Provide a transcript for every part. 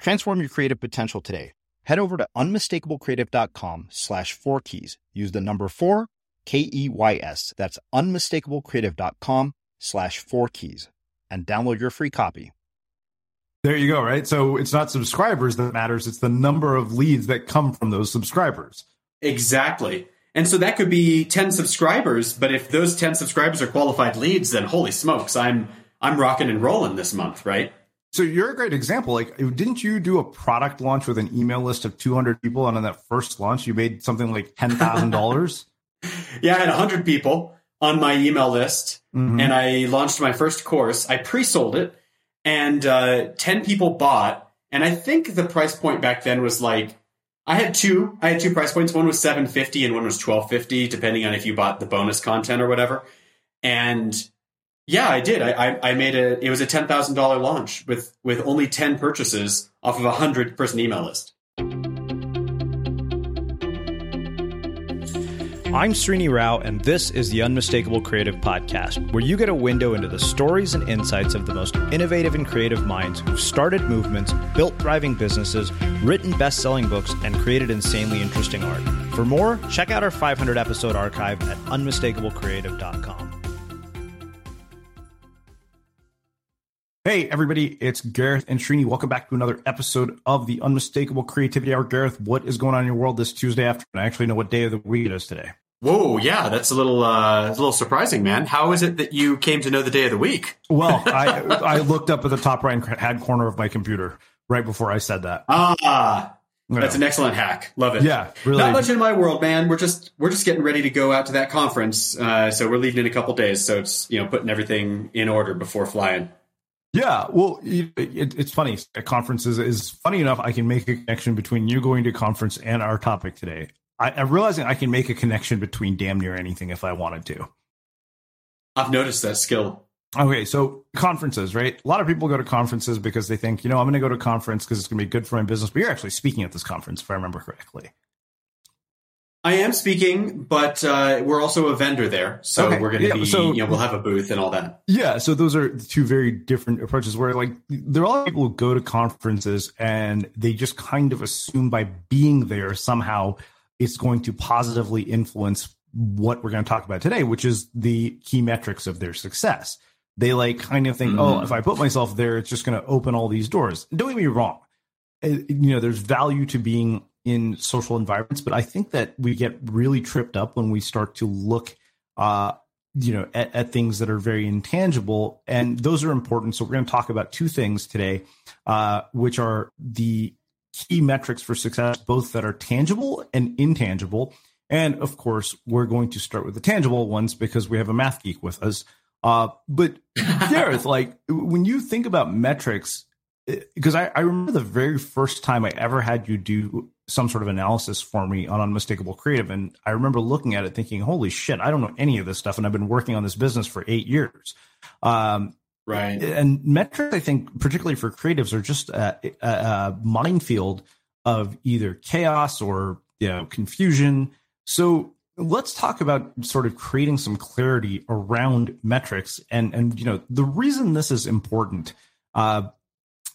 Transform your creative potential today. Head over to unmistakablecreative.com slash four keys. Use the number four, K E Y S. That's unmistakablecreative.com slash four keys and download your free copy. There you go, right? So it's not subscribers that matters, it's the number of leads that come from those subscribers. Exactly. And so that could be 10 subscribers, but if those 10 subscribers are qualified leads, then holy smokes, I'm I'm rocking and rolling this month, right? So you're a great example. Like, didn't you do a product launch with an email list of 200 people, and on that first launch, you made something like ten thousand dollars? yeah, I had 100 people on my email list, mm-hmm. and I launched my first course. I pre-sold it, and uh, 10 people bought. And I think the price point back then was like I had two. I had two price points. One was 750 and one was 1250, depending on if you bought the bonus content or whatever. And yeah, I did. I, I, made a, it was a $10,000 launch with, with only 10 purchases off of a hundred person email list. I'm Srini Rao, and this is the Unmistakable Creative Podcast, where you get a window into the stories and insights of the most innovative and creative minds who've started movements, built thriving businesses, written best selling books, and created insanely interesting art. For more, check out our 500 episode archive at unmistakablecreative.com. Hey, everybody, it's Gareth and Srini. Welcome back to another episode of the Unmistakable Creativity Hour. Gareth, what is going on in your world this Tuesday afternoon? I actually know what day of the week it is today. Whoa, yeah, that's a little uh, a little surprising, man. How is it that you came to know the day of the week? Well, I I looked up at the top right hand corner of my computer right before I said that. Ah, that's an excellent hack. Love it. Yeah, really. Not much in my world, man. We're just we're just getting ready to go out to that conference. Uh, so we're leaving in a couple days. So it's you know putting everything in order before flying. Yeah, well, it, it, it's funny. At conferences is funny enough. I can make a connection between you going to conference and our topic today. I, I'm realizing I can make a connection between damn near anything if I wanted to. I've noticed that skill. Okay, so conferences, right? A lot of people go to conferences because they think, you know, I'm going to go to a conference because it's going to be good for my business. But you're actually speaking at this conference, if I remember correctly. I am speaking, but uh, we're also a vendor there, so okay. we're going to yeah, be. So, you know, we'll have a booth and all that. Yeah, so those are two very different approaches. Where like there are a lot of people who go to conferences and they just kind of assume by being there somehow it's going to positively influence what we're going to talk about today, which is the key metrics of their success. They like kind of think, oh, mm-hmm. oh, if I put myself there, it's just going to open all these doors. Don't get me wrong. You know, there's value to being in social environments, but I think that we get really tripped up when we start to look, uh, you know, at, at, things that are very intangible, and those are important. So we're going to talk about two things today, uh, which are the key metrics for success, both that are tangible and intangible. And of course, we're going to start with the tangible ones because we have a math geek with us. Uh, but Gareth, like when you think about metrics, because I, I, remember the very first time I ever had you do some sort of analysis for me on Unmistakable Creative. And I remember looking at it thinking, holy shit, I don't know any of this stuff. And I've been working on this business for eight years. Um, right. And metrics, I think, particularly for creatives, are just a, a, a minefield of either chaos or you know, confusion. So let's talk about sort of creating some clarity around metrics. And, and you know, the reason this is important uh,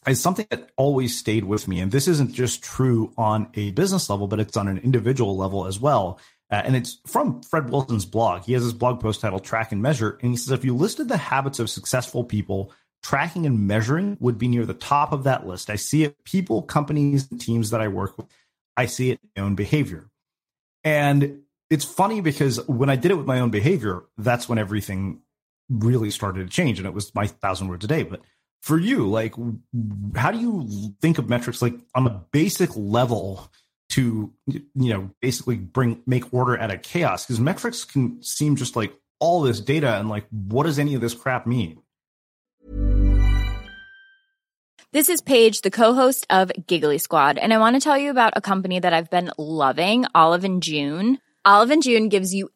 is something that always stayed with me. And this isn't just true on a business level, but it's on an individual level as well. Uh, and it's from Fred Wilson's blog. He has this blog post titled Track and Measure. And he says, if you listed the habits of successful people, tracking and measuring would be near the top of that list. I see it people, companies, teams that I work with. I see it in my own behavior. And it's funny because when I did it with my own behavior, that's when everything really started to change. And it was my thousand words a day. But for you, like, how do you think of metrics like on a basic level to, you know, basically bring, make order out of chaos? Because metrics can seem just like all this data and like, what does any of this crap mean? This is Paige, the co-host of Giggly Squad, and I want to tell you about a company that I've been loving, Olive and June. Olive and June gives you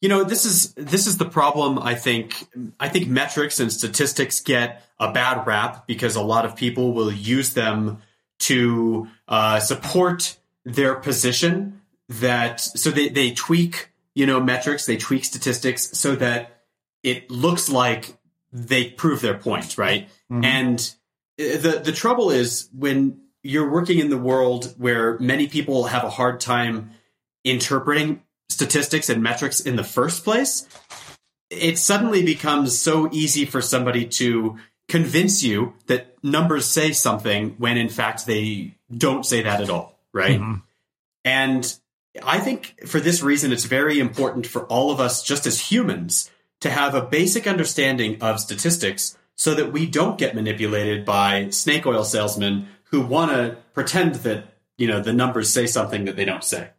You know, this is this is the problem. I think I think metrics and statistics get a bad rap because a lot of people will use them to uh, support their position. That so they they tweak you know metrics, they tweak statistics so that it looks like they prove their point, right? Mm-hmm. And the the trouble is when you're working in the world where many people have a hard time interpreting statistics and metrics in the first place, it suddenly becomes so easy for somebody to convince you that numbers say something when in fact they don't say that at all, right? mm-hmm. And I think for this reason, it's very important for all of us, just as humans, to have a basic understanding of statistics so that we don't get manipulated by snake oil salesmen who want to pretend that, you know, the numbers say something that they don't say.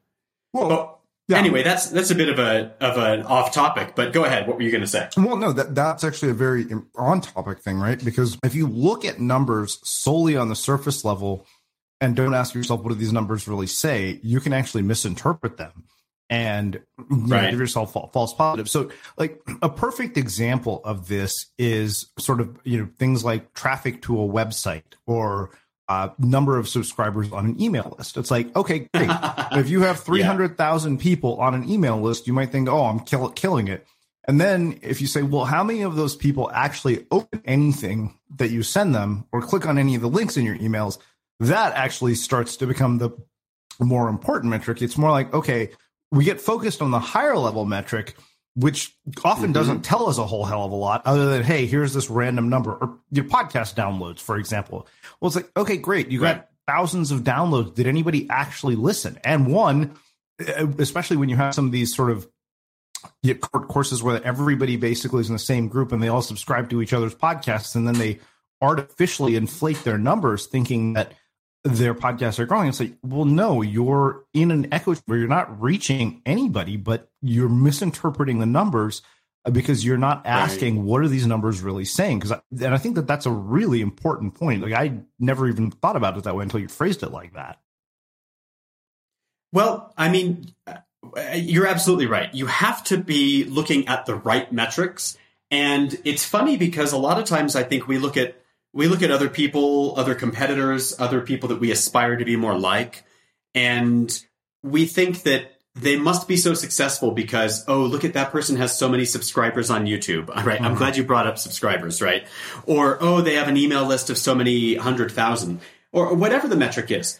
Well, yeah. Anyway, that's that's a bit of a of an off topic, but go ahead. What were you going to say? Well, no, that that's actually a very on topic thing, right? Because if you look at numbers solely on the surface level and don't ask yourself what do these numbers really say, you can actually misinterpret them and right. know, give yourself false positives. So, like a perfect example of this is sort of you know things like traffic to a website or uh, number of subscribers on an email list. It's like, okay, great. if you have 300,000 yeah. people on an email list, you might think, oh, I'm kill- killing it. And then if you say, well, how many of those people actually open anything that you send them or click on any of the links in your emails, that actually starts to become the more important metric. It's more like, okay, we get focused on the higher level metric which often mm-hmm. doesn't tell us a whole hell of a lot other than, hey, here's this random number or your podcast downloads, for example. Well, it's like, okay, great. You right. got thousands of downloads. Did anybody actually listen? And one, uh, especially when you have some of these sort of courses where everybody basically is in the same group and they all subscribe to each other's podcasts and then they artificially inflate their numbers thinking that their podcasts are growing. It's like, well, no, you're in an echo where you're not reaching anybody, but you're misinterpreting the numbers uh, because you're not asking right. what are these numbers really saying. Because and I think that that's a really important point. Like I never even thought about it that way until you phrased it like that. Well, I mean, uh, you're absolutely right. You have to be looking at the right metrics. And it's funny because a lot of times I think we look at we look at other people, other competitors, other people that we aspire to be more like, and we think that they must be so successful because oh look at that person has so many subscribers on youtube right? Mm-hmm. i'm glad you brought up subscribers right? Or oh they have an email list of so many hundred thousand or whatever the metric is.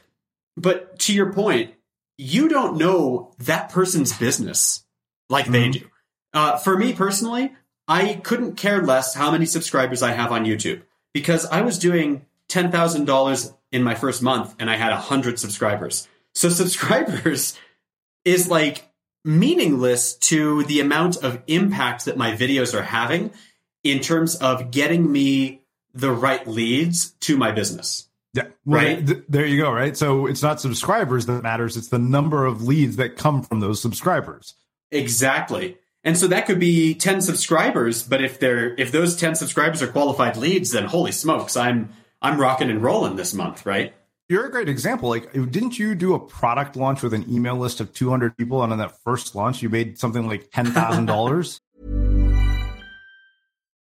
But to your point you don't know that person's business like mm-hmm. they do. Uh, for me personally i couldn't care less how many subscribers i have on youtube because I was doing $10,000 in my first month and I had 100 subscribers. So subscribers is like meaningless to the amount of impact that my videos are having in terms of getting me the right leads to my business. Yeah. Well, right. Th- there you go. Right. So it's not subscribers that matters. It's the number of leads that come from those subscribers. Exactly. And so that could be 10 subscribers, but if they're if those 10 subscribers are qualified leads, then holy smokes, I'm I'm rocking and rolling this month, right? You're a great example. Like, didn't you do a product launch with an email list of 200 people, and on that first launch, you made something like ten thousand dollars?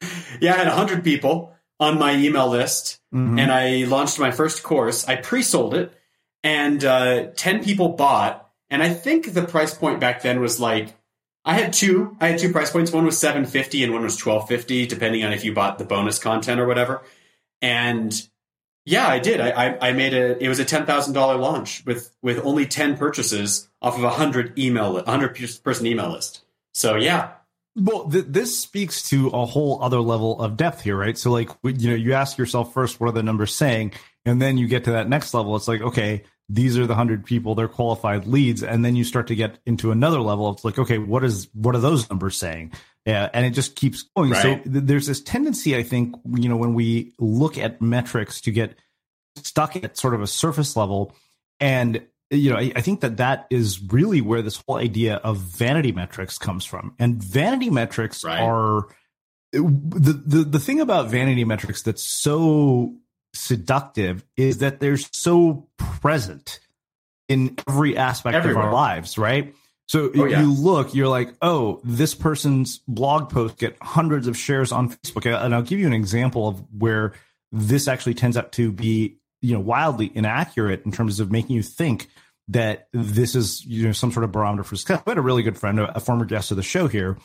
Yeah, I had 100 people on my email list, Mhm. and I launched my first course. I pre sold it, and uh, 10 people bought. And I think the price point back then was like, I had two. I had two price points. One was 750 and one was 1250, depending on if you bought the bonus content or whatever. And yeah, I did. I, I, I made a. It was a ten thousand dollar launch with with only ten purchases off of a hundred email, a hundred person email list. So yeah, Well, th- this speaks to a whole other level of depth here, right? So, like, you know, you ask yourself first, what are the numbers saying? And then you get to that next level. It's like, okay, these are the hundred people, they're qualified leads. And then you start to get into another level. It's like, okay, what is, what are those numbers saying? Yeah. And it just keeps going. So th- there's this tendency, I think, you know, when we look at metrics to get stuck at sort of a surface level. And, you know, I, I think that that is really where this whole idea of vanity metrics comes from. And vanity metrics Right. are the, the, the thing about vanity metrics that's so seductive is that they're so present in every aspect of our lives, right? So Oh, if yeah. you look, you're like, oh, this person's blog post get hundreds of shares on Facebook. And I'll give you an example of where this actually tends out to be, you know, wildly inaccurate in terms of making you think that this is, you know, some sort of barometer for success. We had a really good friend, a, a former guest of the show here,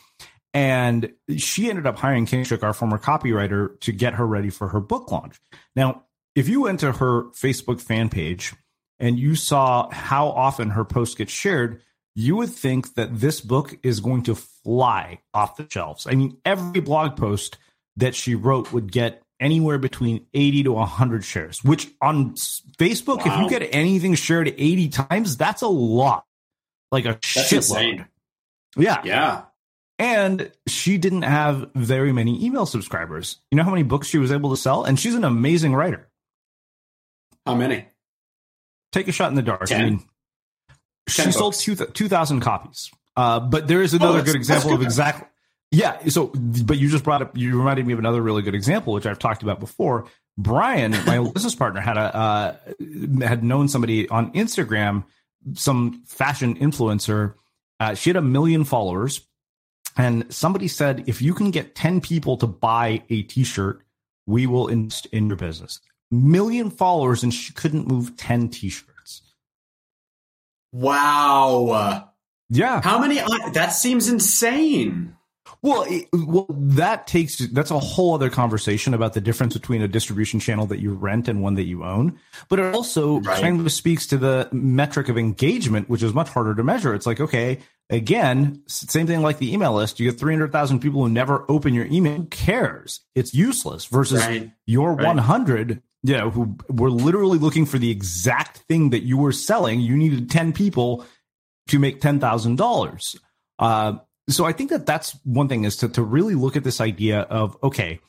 and she ended up hiring Kingshik, our former copywriter, to get her ready for her book launch. Now, if you went to her Facebook fan page and you saw how often her post gets shared, you would think that this book is going to fly off the shelves. I mean, every blog post that she wrote would get anywhere between 80 to 100 shares, which on Facebook, if you get anything shared 80 times, that's a lot. Like a That's shitload. insane. Yeah. yeah. And she didn't have very many email subscribers. You know how many books she was able to sell? And she's an amazing writer. How many? Take a shot in the dark. I mean, she Ten sold books. two 2,000 copies. Uh, but there is another that's- good example that's of exactly. Yeah. So, but you just brought up, you reminded me of another really good example, which I've talked about before. Brian, my business partner, had a, uh, had known somebody on Instagram, some fashion influencer. Uh, she had a million followers. And somebody said, if you can get 10 people to buy a t shirt, we will invest in your business. Million followers, and she couldn't move 10 t shirts. Wow. Yeah. How many? uh, That seems insane. Well, it, well, that takes that's a whole other conversation about the difference between a distribution channel that you rent and one that you own. But it also Right. kind of speaks to the metric of engagement, which is much harder to measure. It's like, okay, again, same thing like the email list. You get three hundred thousand people who never open your email. Who cares? It's useless. Versus Right. your Right. one hundred. You know, who were literally looking for the exact thing that you were selling. You needed ten people to make ten thousand dollars. Uh, so I think that that's one thing is to, to really look at this idea of, okay,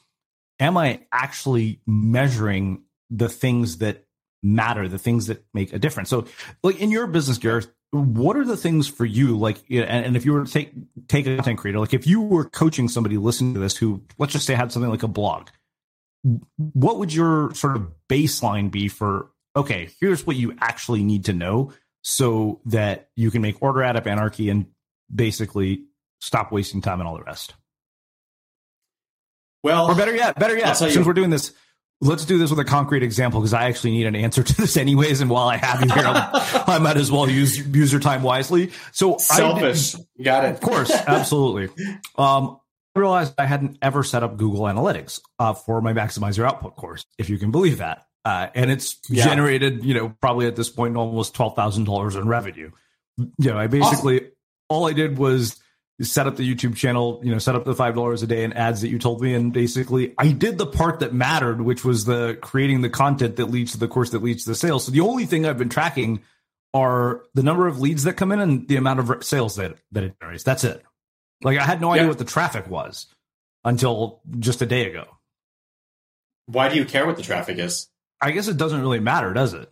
am I actually measuring the things that matter, the things that make a difference? So like in your business, Gareth, what are the things for you like and, and if you were to take take a content creator like if you were coaching somebody listening to this who let's just say had something like a blog what would your sort of baseline be for okay here's what you actually need to know so that you can make order out of anarchy and basically stop wasting time and all the rest well or better yet better yet since you. we're doing this let's do this with a concrete example because I actually need an answer to this anyways. And while I have you here, I might as well use user time wisely. So selfish, I, got it. Of course, absolutely. Um, I realized I hadn't ever set up Google Analytics uh, for my Maximize Your Output course, if you can believe that. Uh, and it's yeah. generated, you know, probably at this point almost twelve thousand dollars in revenue. You know, I basically awesome. all I did was set up the YouTube channel, you know, set up the five dollars a day and ads that you told me, and basically I did the part that mattered, which was the creating the content that leads to the course that leads to the sales. So the only thing I've been tracking are the number of leads that come in and the amount of sales that that it generates. That's it. Like I had no idea what the traffic was until just a day ago. Why do you care what the traffic is? I guess it doesn't really matter, does it?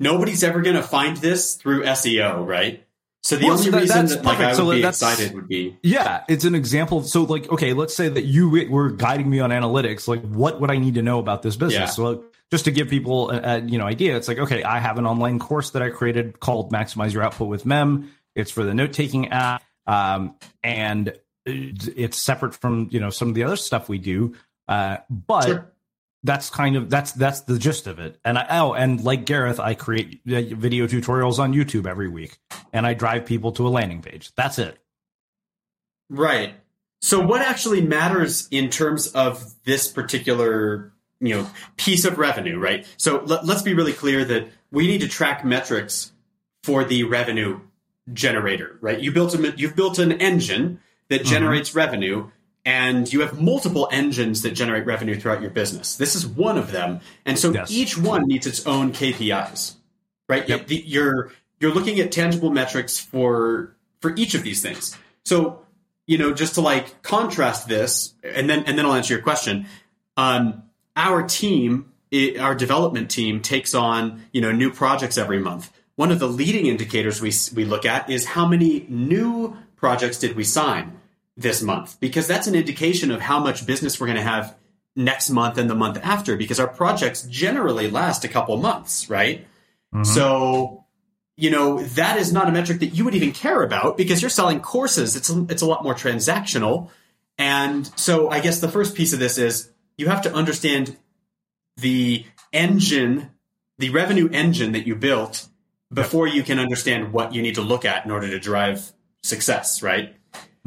Nobody's ever going to find this through SEO, right? So the well, only so that, reason that like, I would so be excited would be yeah, it's an example. So like, okay, let's say that you were guiding me on analytics. Like, what would I need to know about this business? Yeah. So like, just to give people a, a, you know idea, it's like okay, I have an online course that I created called Maximize Your Output with Mem. It's for the note taking app, um, and it's separate from you know some of the other stuff we do. Uh, but sure that's kind of that's that's the gist of it. And I oh, and like Gareth, I create video tutorials on YouTube every week, and I drive people to a landing page. That's it. Right. So, what actually matters in terms of this particular you know piece of revenue? Right. So let, let's be really clear that we need to track metrics for the revenue generator. Right. You built a you've built an engine that mm-hmm. generates mm-hmm. revenue and you have multiple engines that generate revenue throughout your business. This is one of them, and so yes. each one needs its own KPIs, right? Yep. You're you're looking at tangible metrics for for each of these things. So you know, just to like contrast this, and then and then I'll answer your question. Um, our team, it, our development team, takes on you know new projects every month. One of the leading indicators we we look at is how many new projects did we sign this month because that's an indication of how much business we're going to have next month and the month after because our projects generally last a couple months, right? Mm-hmm. So, you know, that is not a metric that you would even care about because you're selling courses. It's it's a lot more transactional. And so I guess the first piece of this is you have to understand the engine, the revenue engine that you built before you can understand what you need to look at in order to drive success, right?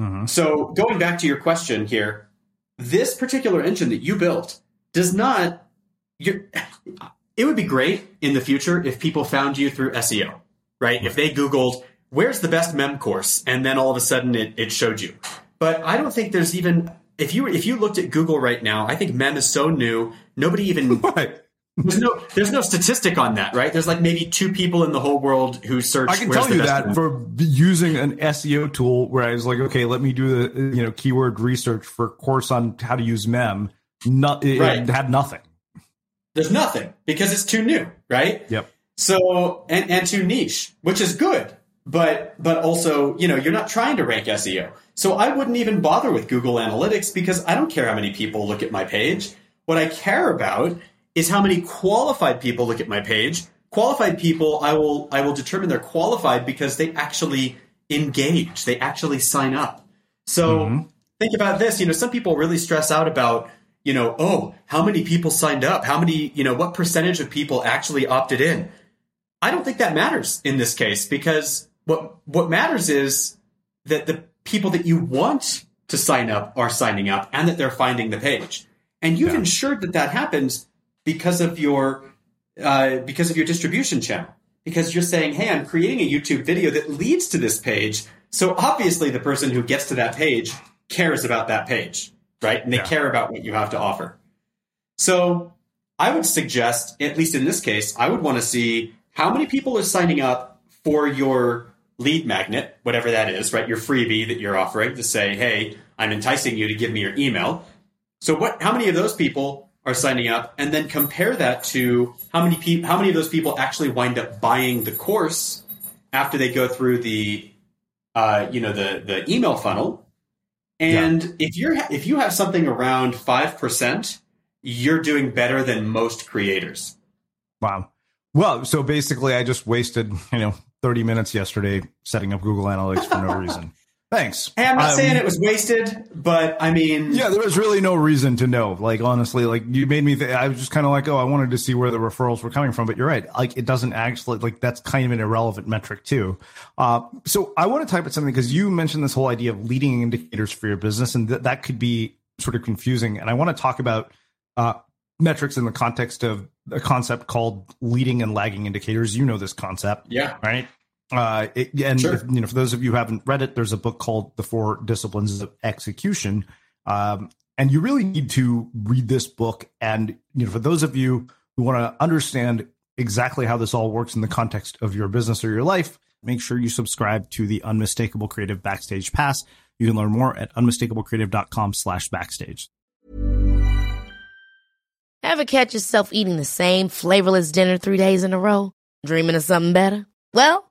Mm-hmm. So going back to your question here, this particular engine that you built does not. It would be great in the future if people found you through SEO, right? Mm-hmm. If they Googled where's the best mem course, and then all of a sudden it, it showed you. But I don't think there's even if you if you looked at Google right now, I think mem is so new, nobody even There's no, there's no statistic on that, right? There's like maybe two people in the whole world who search. I can tell you that for using an SEO tool where I was like, okay, let me do the you know keyword research for course on how to use Mem. Not, it, right. it had nothing. There's nothing because it's too new, right? Yep. So and and too niche, which is good, but but also you know you're not trying to rank SEO. So I wouldn't even bother with Google Analytics because I don't care how many people look at my page. What I care about is how many qualified people look at my page. Qualified people, I will I will determine they're qualified because they actually engage. They actually sign up. So mm-hmm. think about this. You know, some people really stress out about you know, oh, how many people signed up? How many, you know, what percentage of people actually opted in? I don't think that matters in this case because what what matters is that the people that you want to sign up are signing up and that they're finding the page. And you've yeah. ensured that that happens because of your uh, because of your distribution channel. Because you're saying, "Hey, I'm creating a YouTube video that leads to this page." So obviously, the person who gets to that page cares about that page, right? And they yeah. care about what you have to offer. So I would suggest, at least in this case, I would want to see how many people are signing up for your lead magnet, whatever that is, right? Your freebie that you're offering to say, "Hey, I'm enticing you to give me your email." So what how many of those people are signing up and then compare that to how many people how many of those people actually wind up buying the course after they go through the uh, you know the the email funnel. And yeah. if you're if you have something around 5% you're doing better than most creators. Wow. Well so basically i just wasted you know 30 minutes yesterday setting up google analytics for no reason Thanks. Hey, I'm not um, saying it was wasted, but I mean, yeah, there was really no reason to know. Like honestly, like you made me. Th- I was just kind of like, oh, I wanted to see where the referrals were coming from. But you're right. Like it doesn't actually like that's kind of an irrelevant metric too. Uh, so I want to type at something because you mentioned this whole idea of leading indicators for your business, and th- that could be sort of confusing. And I want to talk about uh, metrics in the context of a concept called leading and lagging indicators. You know this concept, yeah, right? Uh, it, and sure. if, you know, for those of you who haven't read it, there's a book called The Four Disciplines of Execution. Um, and you really need to read this book. And, you know, for those of you who want to understand exactly how this all works in the context of your business or your life, make sure you subscribe to the Unmistakable Creative Backstage Pass. You can learn more at unmistakablecreative.com slash backstage. Ever catch yourself eating the same flavorless dinner three days in a row? Dreaming of something better? Well,